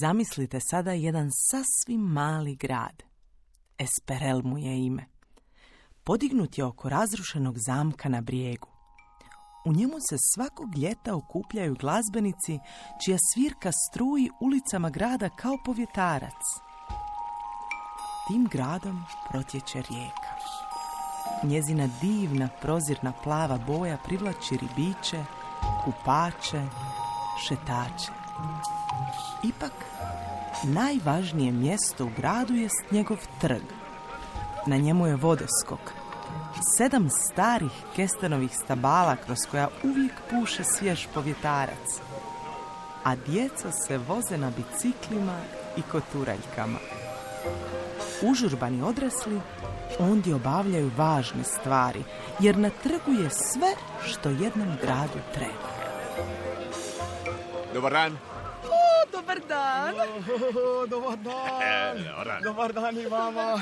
Zamislite sada jedan sasvim mali grad. Esperel mu je ime. Podignut je oko razrušenog zamka na brijegu. U njemu se svakog ljeta okupljaju glazbenici čija svirka struji ulicama grada kao povjetarac. Tim gradom protječe rijeka. Njezina divna prozirna plava boja privlači ribiće, kupače, šetače. Ipak, najvažnije mjesto u gradu jest njegov trg. Na njemu je vodoskok, sedam starih kestenovih stabala kroz koja uvijek puše svjež povjetarac. A djeca se voze na biciklima i koturaljkama. Užurbani odrasli ondje obavljaju važne stvari, jer na trgu je sve što jednom gradu treba. Dobar dan. Dobar dan! dobar dan! E, dobar dan. Dobar dan i vama!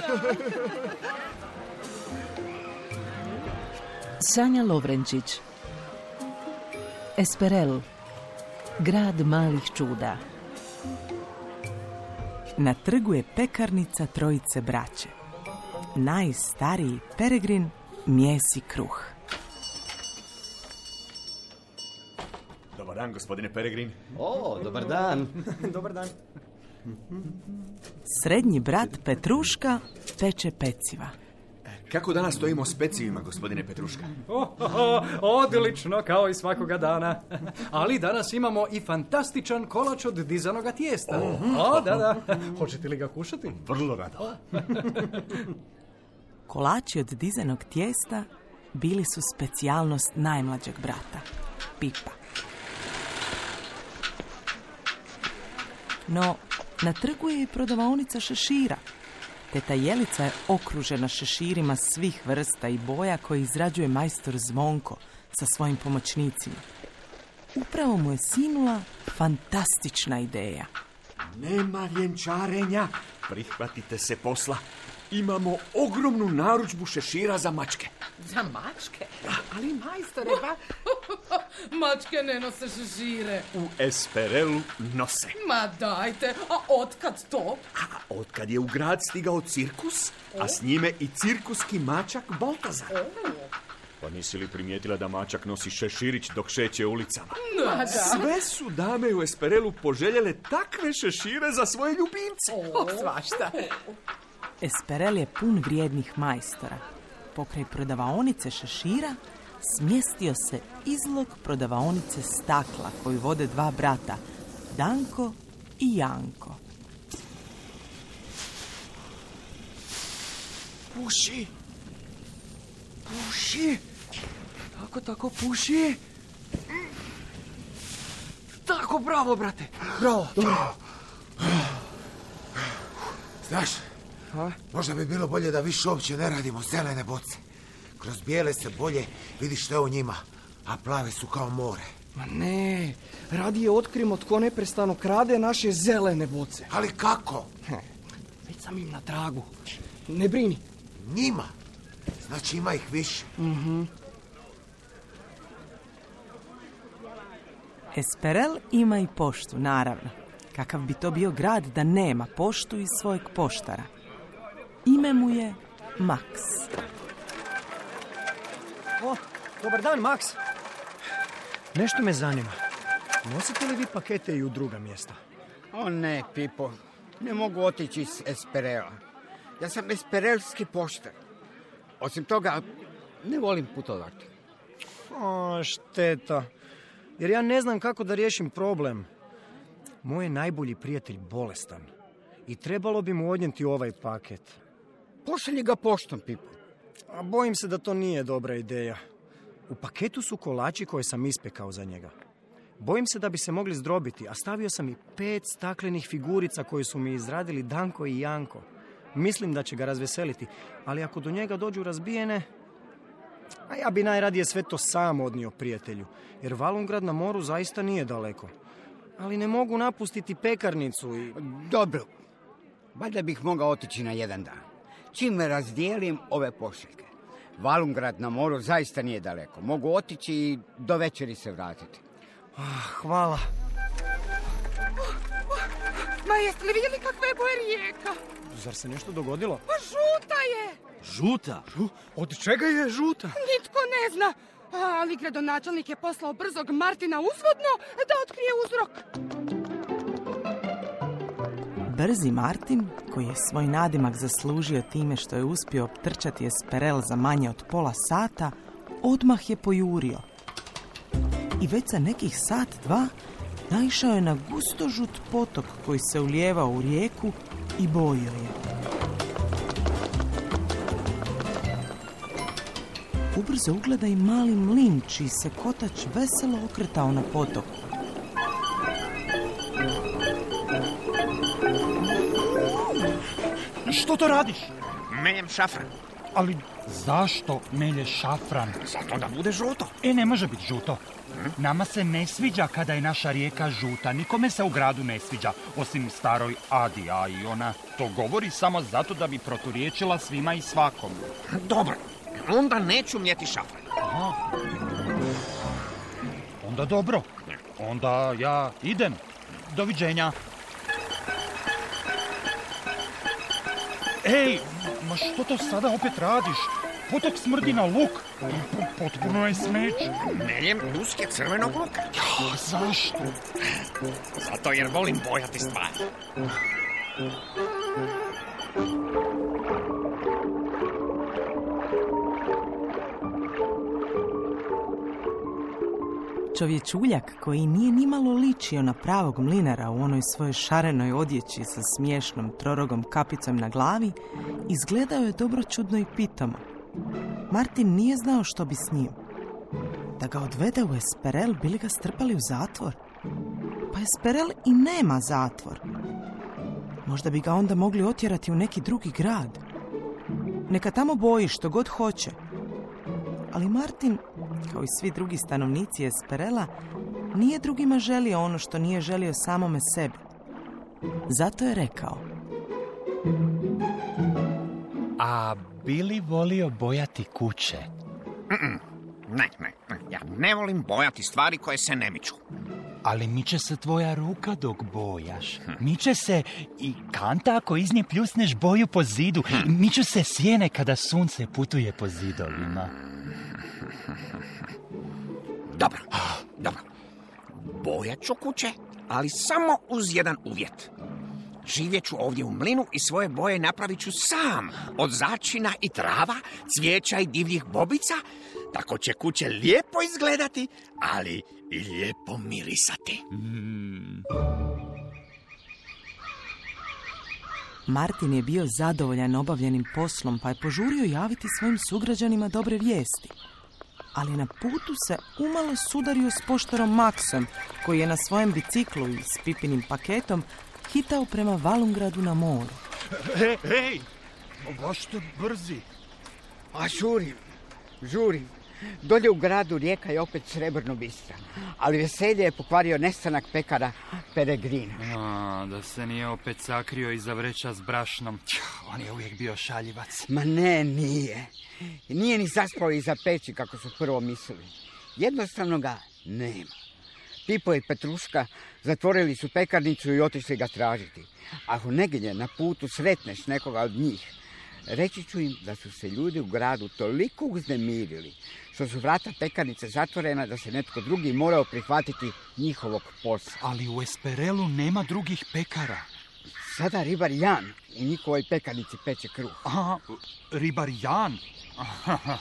Sanja Lovrenčić Esperel Grad malih čuda Na trgu je pekarnica trojice braće. Najstariji peregrin mijesi kruh. Dan, gospodine Peregrin. O, dobar dan! dobar dan! Srednji brat Petruška peče peciva. Kako danas stojimo s pecivima, gospodine Petruška? Odlično, kao i svakoga dana. Ali danas imamo i fantastičan kolač od dizanoga tijesta. O, da, da. Hoćete li ga kušati? Vrlo rado. Kolači od dizenog tijesta bili su specijalnost najmlađeg brata, Pipa. No, na trgu je i prodavaonica šešira. Teta Jelica je okružena šeširima svih vrsta i boja koje izrađuje majstor Zvonko sa svojim pomoćnicima. Upravo mu je sinula fantastična ideja. Nema vjenčarenja. Prihvatite se posla. Imamo ogromnu narudžbu šešira za mačke. Za mačke? Ali majstore, ba... Mačke ne nose šešire. U Esperelu nose. Ma dajte, a otkad to? A otkad je u grad stigao cirkus, a s njime i cirkuski mačak Baltazar. Pa nisi li primijetila da mačak nosi šeširić dok šeće ulicama? Ma da. Sve su dame u Esperelu poželjele takve šešire za svoje ljubimce. O, svašta. Esperel je pun vrijednih majstora. Pokraj prodavaonice šešira smjestio se izlog prodavaonice stakla koju vode dva brata, Danko i Janko. Puši! Puši! Tako, tako, puši! Tako, bravo, brate! Bravo! Dobro. Znaš, možda bi bilo bolje da više uopće ne radimo zelene boce. Kroz bijele se bolje vidi što je u njima, a plave su kao more. Ma ne, radije otkrimo tko neprestano krade naše zelene boce. Ali kako? Već sam im na tragu. Ne brini. Njima. Znači ima ih više. Esperel ima i poštu, naravno. Kakav bi to bio grad da nema poštu iz svojeg poštara. Ime mu je Max. O, dobar dan, Max. Nešto me zanima. Nosite li vi pakete i u druga mjesta? O ne, Pipo, ne mogu otići iz Esperela. Ja sam esperelski poštar. Osim toga, ne volim putovati. O, šteta. Jer ja ne znam kako da riješim problem. Moj je najbolji prijatelj bolestan. I trebalo bi mu odnijeti ovaj paket. Pošalji ga poštom, Pipo. A bojim se da to nije dobra ideja. U paketu su kolači koje sam ispekao za njega. Bojim se da bi se mogli zdrobiti, a stavio sam i pet staklenih figurica koje su mi izradili Danko i Janko. Mislim da će ga razveseliti, ali ako do njega dođu razbijene... A ja bi najradije sve to sam odnio prijatelju, jer Valungrad na moru zaista nije daleko. Ali ne mogu napustiti pekarnicu i... Dobro, valjda bih mogao otići na jedan dan. Čim razdijelim ove pošiljke. Valungrad na moru zaista nije daleko. Mogu otići i do večeri se vratiti. Ah, hvala. jeste li vidjeli kakve je boje rijeka? Zar se nešto dogodilo? Pa žuta je. Žuta? Od čega je žuta? Nitko ne zna. Ali gradonačelnik je poslao brzog Martina uzvodno da otkrije uzrok. Brzi Martin, koji je svoj nadimak zaslužio time što je uspio optrčati Esperel za manje od pola sata, odmah je pojurio. I već za nekih sat, dva, naišao je na gustožut potok koji se ulijevao u rijeku i bojio je. Ubrzo ugleda i mali mlin čiji se kotač veselo okretao na potoku. Što to radiš? Meljem šafran. Ali zašto melješ šafran? Zato da bude žuto. E, ne može biti žuto. Nama se ne sviđa kada je naša rijeka žuta. Nikome se u gradu ne sviđa, osim staroj Adi, a i ona to govori samo zato da bi proturječila svima i svakom. Dobro, onda neću mljeti šafran. Onda dobro. Onda ja idem. Doviđenja. Ej, ma što to sada opet radiš? Potok smrdi na luk. Potpuno je smeć. Meljem ljuske crvenog luka. A zašto? Zato jer volim bojati stvari. Čovječuljak koji nije nimalo ličio na pravog mlinara u onoj svojoj šarenoj odjeći sa smiješnom trorogom kapicom na glavi, izgledao je dobro čudno i pitamo. Martin nije znao što bi s njim. Da ga odvede u Esperel, bili ga strpali u zatvor. Pa Esperel i nema zatvor. Možda bi ga onda mogli otjerati u neki drugi grad. Neka tamo boji što god hoće. Ali Martin, kao i svi drugi stanovnici Esperela, nije drugima želio ono što nije želio samome sebi. Zato je rekao, A bili volio bojati kuće? Ne, ne, ne. Ja ne volim bojati stvari koje se ne miču. Ali miče se tvoja ruka dok bojaš. Miče se i kanta ako iz nje pljusneš boju po zidu. Miču se sjene kada sunce putuje po zidovima. Dobro, dobro. Bojat ću kuće, ali samo uz jedan uvjet. Živjet ću ovdje u mlinu i svoje boje napravit ću sam. Od začina i trava, cvijeća i divljih bobica. Tako će kuće lijepo izgledati, ali i lijepo mirisati. Martin je bio zadovoljan obavljenim poslom pa je požurio javiti svojim sugrađanima dobre vijesti. Ali na putu se umalo sudario s poštarom Maksom, koji je na svojem biciklu i s pipinim paketom hitao prema Valungradu na moru. Hej, hej! Baš brzi. A žurim, žurim. Dolje u gradu rijeka je opet srebrno bistra. Ali veselje je pokvario nestanak pekara Peregrina. A, da se nije opet sakrio iza vreća s brašnom. On je uvijek bio šaljivac. Ma ne, nije. Nije ni zaspao iza peći kako su prvo mislili. Jednostavno ga nema. Pipo i Petruška zatvorili su pekarnicu i otišli ga tražiti. Ako negdje na putu sretneš nekoga od njih, reći ću im da su se ljudi u gradu toliko uznemirili što su vrata pekarnice zatvorena da se netko drugi morao prihvatiti njihovog posla. Ali u Esperelu nema drugih pekara. Sada ribar Jan u njihovoj pekarnici peče kruh. A, ribar Jan.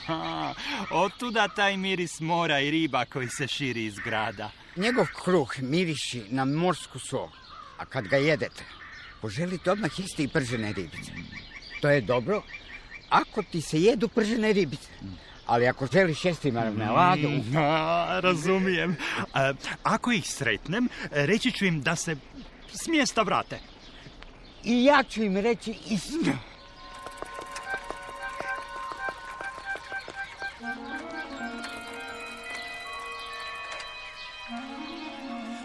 Otuda taj miris mora i riba koji se širi iz grada. Njegov kruh miriši na morsku sol, a kad ga jedete, poželite odmah jesti i pržene ribice. To je dobro ako ti se jedu pržene ribice. Ali ako želiš jesti marmeladu, A, razumijem. A, ako ih sretnem, reći ću im da se s mjesta vrate. i ja ću im reći isto.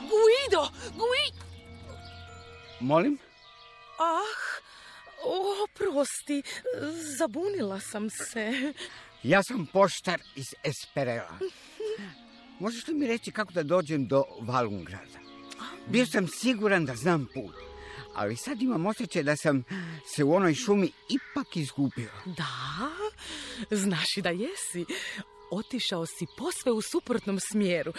Guido, Gui... Molim? Ah, oprosti, zabunila sam se. Ja sam poštar iz Esperela. Možeš li mi reći kako da dođem do Valungrada? Bio sam siguran da znam put, ali sad imam osjećaj da sam se u onoj šumi ipak izgubio. Da, znaš i da jesi. Otišao si posve u suprotnom smjeru.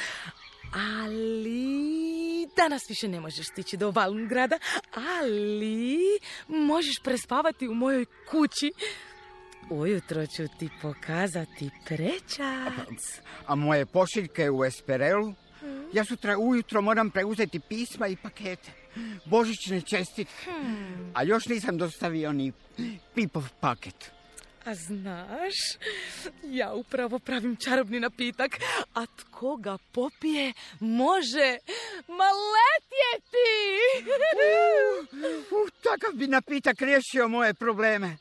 Ali danas više ne možeš stići do Valungrada, ali možeš prespavati u mojoj kući. Ujutro ću ti pokazati prečac. A moje pošiljke u Esperelu? Ja sutra ujutro moram preuzeti pisma i pakete. Božićne čestitke. A još nisam dostavio ni pipov paket. A znaš, ja upravo pravim čarobni napitak, a tko ga popije može maletjeti. Uh, takav bi napitak riješio moje probleme.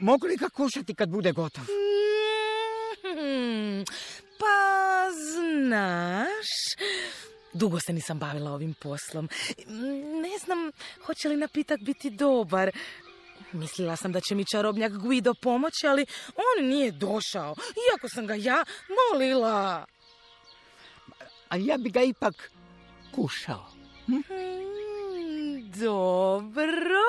Mogu li ga kušati kad bude gotov? Hmm, pa znaš, dugo se nisam bavila ovim poslom. Ne znam hoće li napitak biti dobar. Mislila sam da će mi čarobnjak Guido pomoći, ali on nije došao, iako sam ga ja molila. A ja bi ga ipak kušao. Hmm, dobro.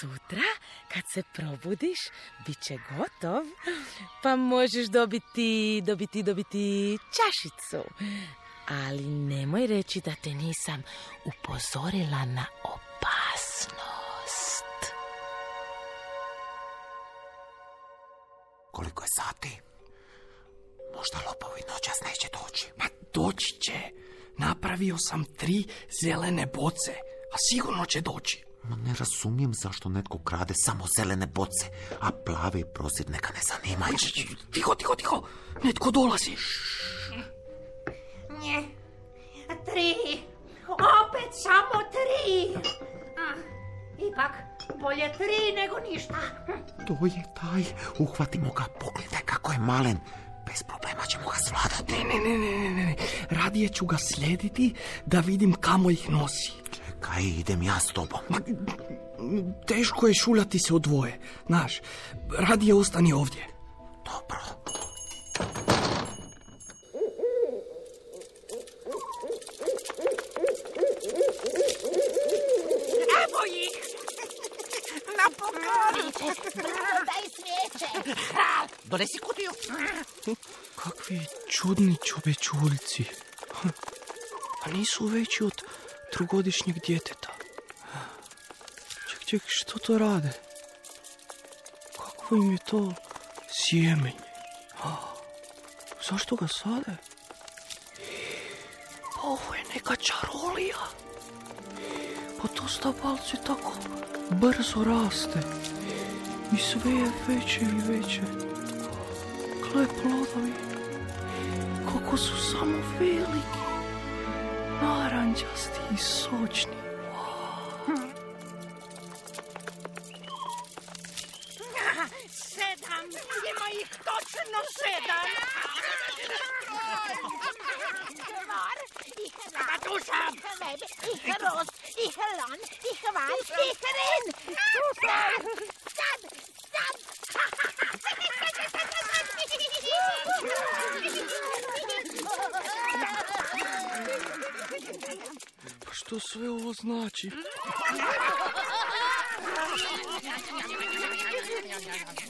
Sutra, kad se probudiš, bit će gotov. Pa možeš dobiti, dobiti, dobiti čašicu. Ali nemoj reći da te nisam upozorila na opasnost. Koliko je sati? Možda lopovi noćas neće doći. Ma doći će. Napravio sam tri zelene boce, a sigurno će doći. Ma ne razumijem zašto netko krade samo zelene boce, a plave i prozir neka ne zanimaju. Tiho, tiho, tiho. Netko dolazi. Nje. Tri. Opet samo tri. Ah, ipak bolje tri nego ništa. To je taj. Uhvatimo ga, pogledaj kako je malen. Bez problema ćemo ga svladati. Ne, ne, ne, ne, ne. Radije ću ga slijediti da vidim kamo ih nosi. Čekaj, idem ja s tobom. Ma, teško je šuljati se u dvoje. Znaš, radije ostani ovdje. Dobro. Evo ih! Napokon! Daj svijeće! Donesi kutiju. Kakvi čudni čubećuljci. A nisu veći od trogodišnjeg djeteta. Ček, ček, što to rade? Kakvo im je to sjemenje? Zašto ga sade? Pa ovo je neka čarolija. Pa to stabalce tako brzo raste. I sve je veće i veće. Gle plodovi. Kako su samo veliki. Naranđasti i sočni. Rin! Sad, sad! Pa što sve ovo znači?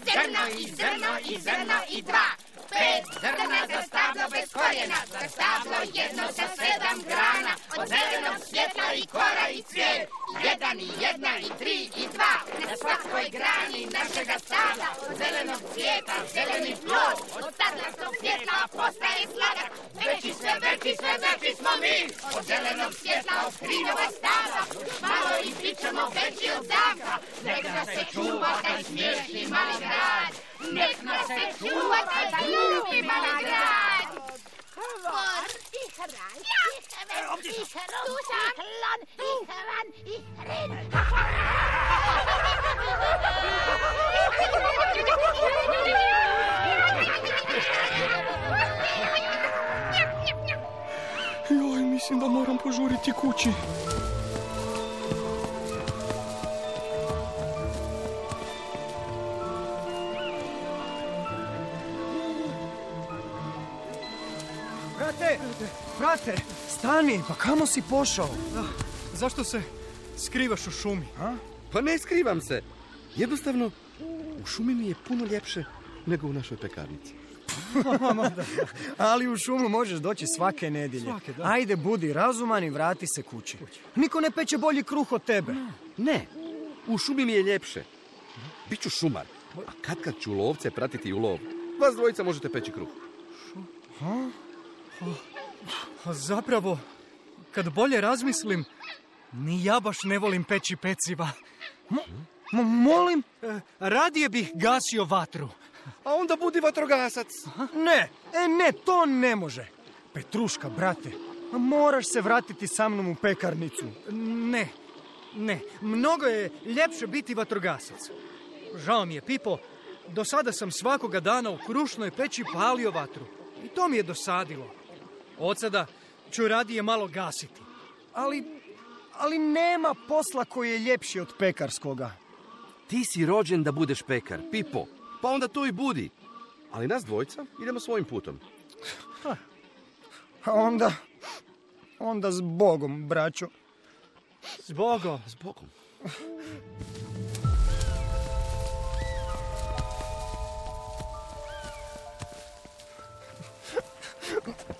Zrno i zrno i korijena. Za stablo jedno sa sedam grana. Od zelenog svjetla i kora i cvijet. Jedan i jedna i tri i dva. Na svakoj grani našega stabla. Od zelenog cvijeta zeleni plod. Od stablarskog svjetla postaje sladak. Veći sve, veći sve, veći smo mi. Od zelenog svjetla od hrinova stabla. Malo i bit ćemo veći od zamka. Nek nas se čuva taj smiješni mali grad. Nek nas se čuva taj glupi mali grad. Hvar? I heran. Ja! Om dit. I heran. Du sang. I heran. I heran. I heran. Лёй, мы синда мором. Brate, stani, pa kamo si pošao? Zašto se skrivaš u šumi? Pa ne skrivam se. Jednostavno, u šumi mi je puno ljepše nego u našoj pekarnici. Ali u šumu možeš doći svake nedjelje. Svake, da. Ajde, budi razuman i vrati se kući. Niko ne peče bolji kruh od tebe. Ne, u šumi mi je ljepše. Biću šumar, a kad kad ću lovce pratiti u lov. Vas dvojica možete peći kruh. A zapravo, kad bolje razmislim, ni ja baš ne volim peći peciva. M- molim? E, radije bih gasio vatru. A onda budi vatrogasac. Ne, e ne, to ne može. Petruška, brate, moraš se vratiti sa mnom u pekarnicu. Ne, ne, mnogo je ljepše biti vatrogasac. Žao mi je, Pipo, do sada sam svakoga dana u krušnoj peći palio vatru. I to mi je dosadilo. Od sada ću radije malo gasiti. Ali, ali nema posla koji je ljepši od pekarskoga. Ti si rođen da budeš pekar, Pipo. Pa onda to i budi. Ali nas dvojica idemo svojim putom. A onda, onda s Bogom, braćo. S Bogom. S Bogom.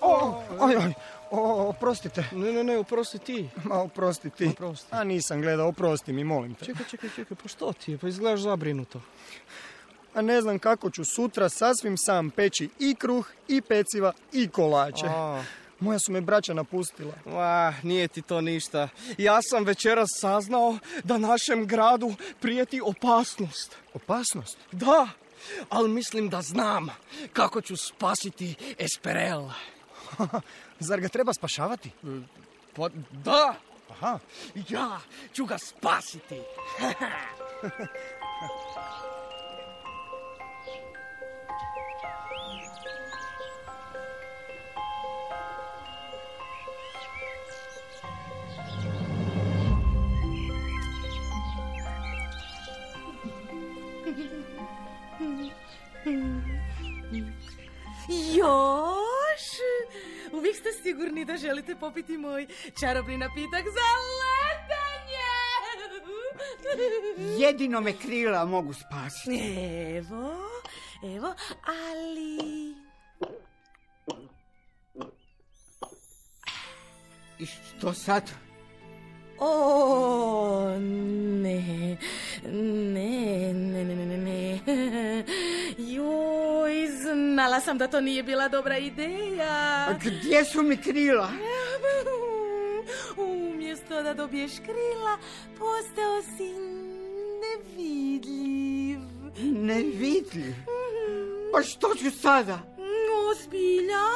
O, oj, oj, o, oprostite. Ne, ne, ne, oprosti ti. Ma, oprosti ti. Oprosti. A nisam gledao, oprosti mi, molim te. Čekaj, čekaj, čekaj, pa što ti je? Pa izgledaš zabrinuto. A ne znam kako ću sutra sasvim sam peći i kruh, i peciva, i kolače. A. Moja su me braća napustila. Ma, nije ti to ništa. Ja sam večeras saznao da našem gradu prijeti opasnost. Opasnost? Da, ali mislim da znam kako ću spasiti Esperel. Zar ga treba spašavati? Pa da, Aha. ja ću ga spasiti. želite popiti moj čarobni napitak za letanje? Jedino me krila mogu spasiti. Evo, evo, ali... I što sad? Sam da to nije bila dobra ideja. A gdje su mi krila? Umjesto da dobiješ krila, postao si nevidljiv. Nevidljiv? Pa što ću sada? Ozbilja?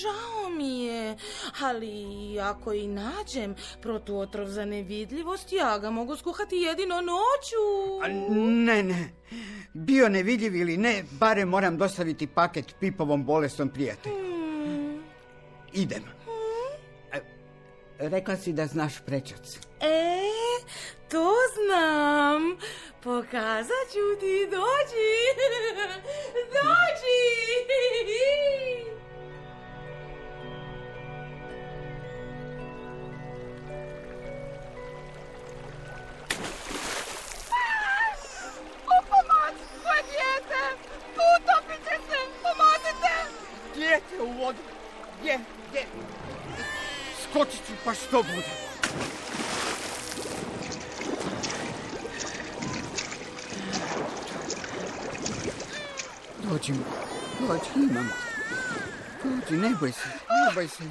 Žao mi je, ali ako i nađem protuotrov za nevidljivost, ja ga mogu skuhati jedino noću. A Ne, ne. Bio nevidljiv ili ne, barem moram dostaviti paket Pipovom bolesnom prijatelju. Idem. E, Rekla si da znaš prečac. E, to znam. Pokazat ću ti, dođi. Dođi. Dijete u vodu. Gdje, gdje? Skočit ću pa što bude. Dođi, dođi, imam. Dođi, ne boj se, ne boj se.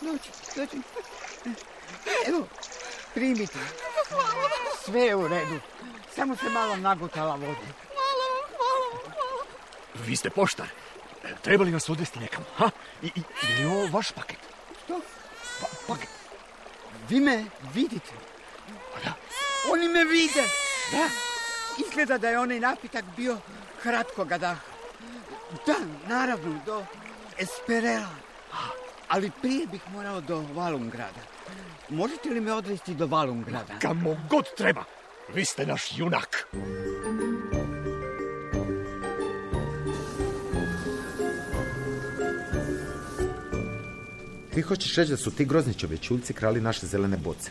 Dođi, dođi. Evo, primite. Sve je u redu. Samo se malo nagutala voda. Vi ste poštar. Treba li vas odvesti nekam? Ha? I, i, je li ovo vaš paket? Što? Pa, paket. Vi me vidite? Oni me vide. Da. Izgleda da je onaj napitak bio kratkoga daha. Da, naravno, do Esperela. Ali prije bih morao do Valumgrada. Možete li me odvesti do Valumgrada? Kamo god treba. Vi ste naš junak. Ti hoćeš reći da su ti grozni čovječuljci krali naše zelene boce?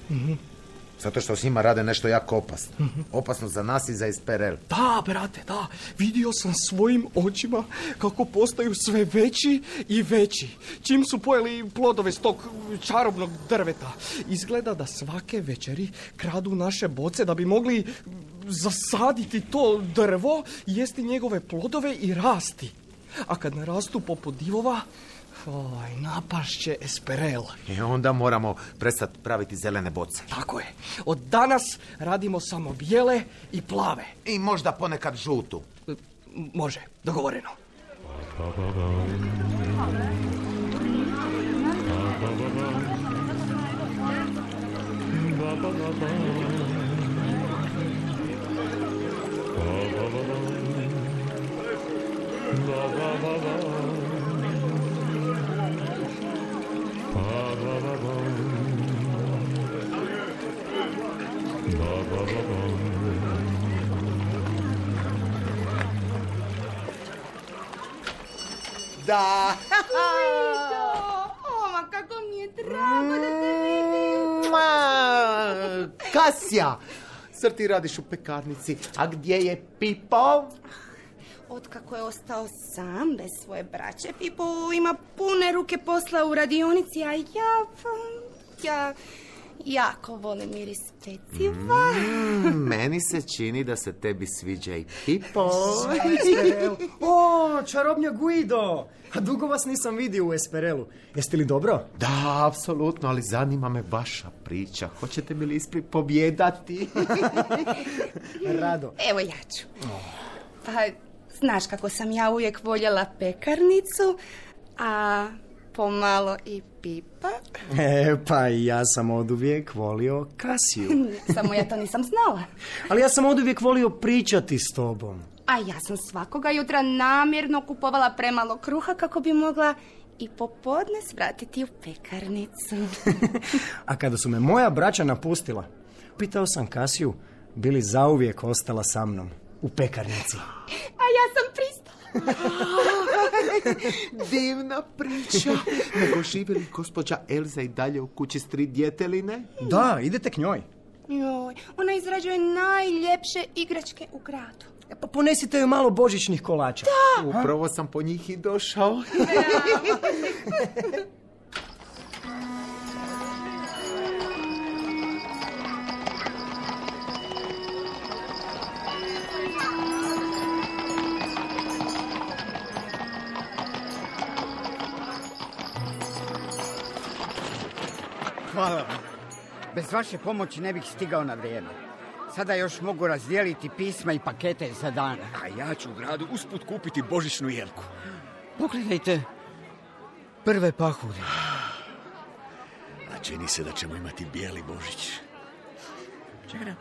Zato što s njima rade nešto jako opasno. Opasno za nas i za Esperel. Da, brate, da. Vidio sam svojim očima kako postaju sve veći i veći. Čim su pojeli plodove s tog čarobnog drveta. Izgleda da svake večeri kradu naše boce da bi mogli zasaditi to drvo, jesti njegove plodove i rasti. A kad narastu poput divova, oj, napašće Esperel. I onda moramo prestati praviti zelene boce. Tako je. Od danas radimo samo bijele i plave. I možda ponekad žutu. Može, dogovoreno. Da. O, ma kako mi je drago da te vidim. Kasja, zar ti radiš u pekarnici? A gdje je Pipo? Otkako je ostao sam bez svoje braće, Pipo ima pune ruke posla u radionici, a ja, ja jako volim miris peciva. Mm, meni se čini da se tebi sviđa i Pipo. O, čarobnja Guido! A dugo vas nisam vidio u Esperelu. Jeste li dobro? Da, apsolutno, ali zanima me vaša priča. Hoćete mi li ispri pobjedati? Rado. Evo ja ću. Pa, znaš kako sam ja uvijek voljela pekarnicu, a pomalo i pipa. E, pa i ja sam od uvijek volio Kasiju. Samo ja to nisam znala. Ali ja sam od uvijek volio pričati s tobom. A ja sam svakoga jutra namjerno kupovala premalo kruha kako bi mogla i popodne svratiti u pekarnicu. A kada su me moja braća napustila, pitao sam Kasiju, bili zauvijek ostala sa mnom u pekarnici. A ja sam pristala. Divna priča. Nego živi li gospođa Elza i dalje u kući s tri djeteline? Da, idete k njoj. Joj, ona izrađuje najljepše igračke u gradu. Pa ponesite joj malo božićnih kolača. Upravo sam po njih i došao. Bez vaše pomoći ne bih stigao na vrijeme. Sada još mogu razdijeliti pisma i pakete za dana. A ja ću u gradu usput kupiti božićnu jelku. Pogledajte prve pahure. A čini se da ćemo imati bijeli božić. Čekaj,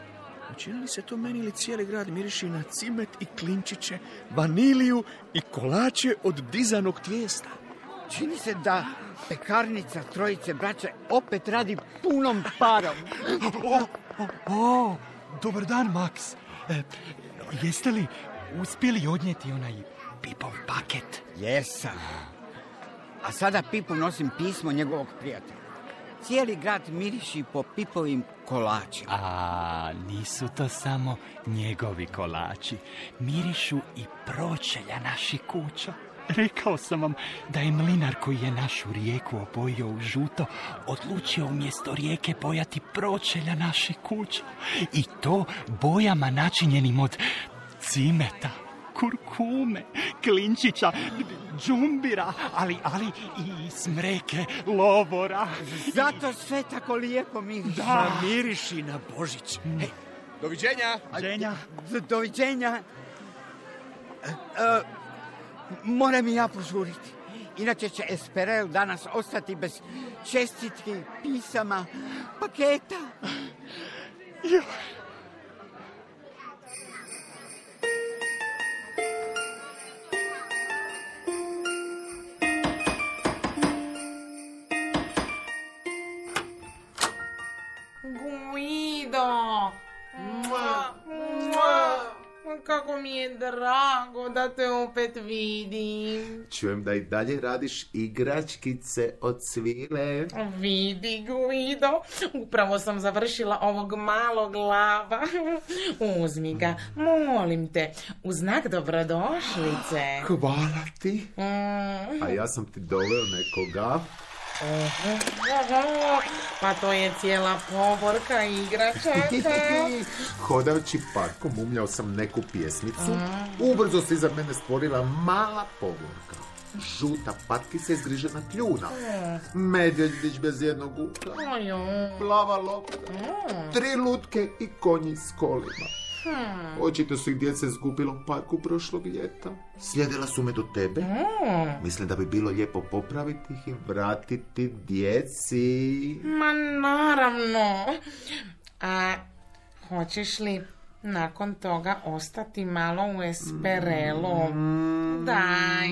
učini li se to meni ili cijeli grad miriši na cimet i klinčiće, vaniliju i kolače od dizanog tijesta? Čini se da pekarnica trojice braće opet radi punom parom. O, o, o, dobar dan, Max. E, jeste li uspjeli odnijeti onaj pipov paket? Jesam. A sada Pipu nosim pismo njegovog prijatelja. Cijeli grad miriši po Pipovim kolačima. A nisu to samo njegovi kolači. Mirišu i pročelja naših kuća. Rekao sam vam da je mlinar koji je našu rijeku obojio u žuto odlučio umjesto rijeke bojati pročelja naših kuća. I to bojama načinjenim od cimeta, kurkume, klinčića, džumbira, ali, ali i smreke, lovora. Zato sve tako lijepo miriši. Da. Miriši na božić. Hej, doviđenja. Ženja. D- Doviđenja. E, e, moram i ja požuriti. Inače će Esperel danas ostati bez čestitki, pisama, paketa. Da te opet vidim. Čujem da i dalje radiš igračkice od svile. Vidi, Guido, upravo sam završila ovog malog lava. Uzmi ga, molim te, u znak dobrodošlice. Hvala ti. Mm. A ja sam ti doveo nekoga. Pa to je cijela povorka igračaka. Hodajući parkom umljao sam neku pjesmicu. Ubrzo se iza mene stvorila mala povorka. Žuta patkica izgrižena kljuna. Medvjedić bez jednog uka. Plava lopta. Tri lutke i konji s kolima. Očito su ih djeca izgubilo u parku prošlog ljeta. Slijedila su me do tebe. Mislim da bi bilo lijepo popraviti ih i vratiti djeci. Ma naravno. A hoćeš li nakon toga ostati malo u Esperelu? Daj,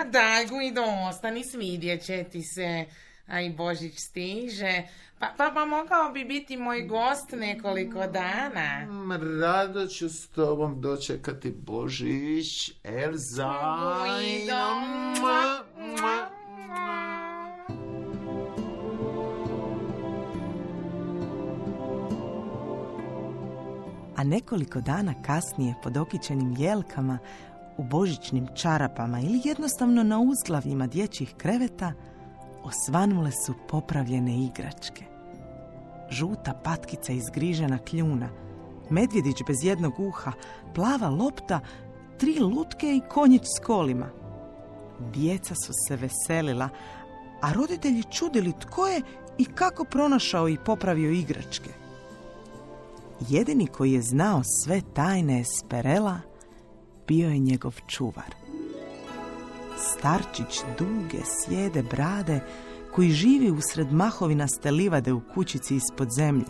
a daj Guido, ostani, svidjet će ti se. A i Božić stiže. Pa, pa, pa mogao bi biti moj gost nekoliko dana. Mm, Rado ću s tobom dočekati Božić, Elza. A nekoliko dana kasnije pod okićenim jelkama, u božićnim čarapama ili jednostavno na uzglavljima dječjih kreveta osvanule su popravljene igračke. Žuta patkica izgrižena kljuna, medvjedić bez jednog uha, plava lopta, tri lutke i konjić s kolima. Djeca su se veselila, a roditelji čudili tko je i kako pronašao i popravio igračke. Jedini koji je znao sve tajne Esperela bio je njegov čuvar. Starčić duge sjede brade koji živi usred mahovinaste livade u kućici ispod zemlje.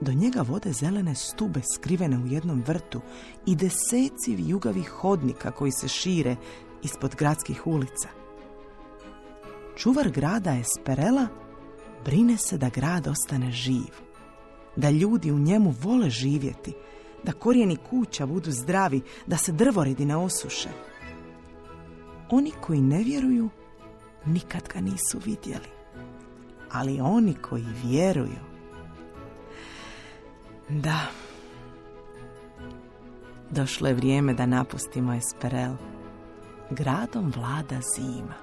Do njega vode zelene stube skrivene u jednom vrtu i deseci vijugavih hodnika koji se šire ispod gradskih ulica. Čuvar grada Esperela brine se da grad ostane živ, da ljudi u njemu vole živjeti, da korijeni kuća budu zdravi, da se drvoredi ne osuše. Oni koji ne vjeruju, nikad ga nisu vidjeli. Ali oni koji vjeruju, da, došlo je vrijeme da napustimo Esperel. Gradom vlada zima.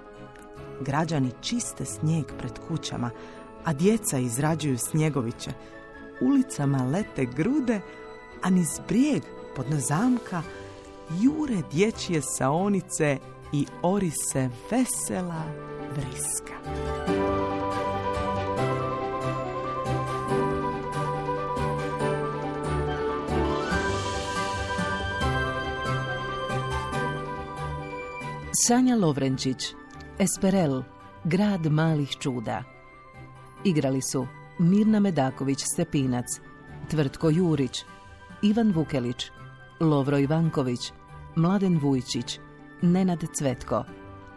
Građani čiste snijeg pred kućama, a djeca izrađuju snjegoviće. Ulicama lete grude, a niz brijeg pod zamka jure dječje saonice i ori se vesela vriska. Sanja Lovrenčić, Esperel, grad malih čuda. Igrali su Mirna Medaković-Stepinac, Tvrtko Jurić, Ivan Vukelić, Lovro Ivanković, Mladen Vujčić, Nenad Cvetko,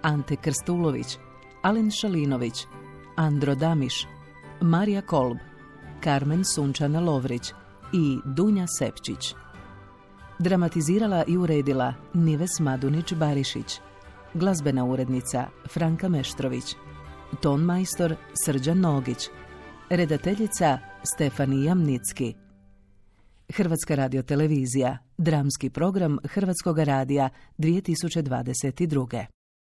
Ante Krstulović, Alen Šalinović, Andro Damiš, Marija Kolb, Karmen Sunčana Lovrić i Dunja Sepčić. Dramatizirala i uredila Nives Madunić-Barišić, glazbena urednica Franka Meštrović, ton majstor Srđan Nogić, redateljica Stefanija Mnicki. Hrvatska radiotelevizija, dramski program Hrvatskog radija 2022.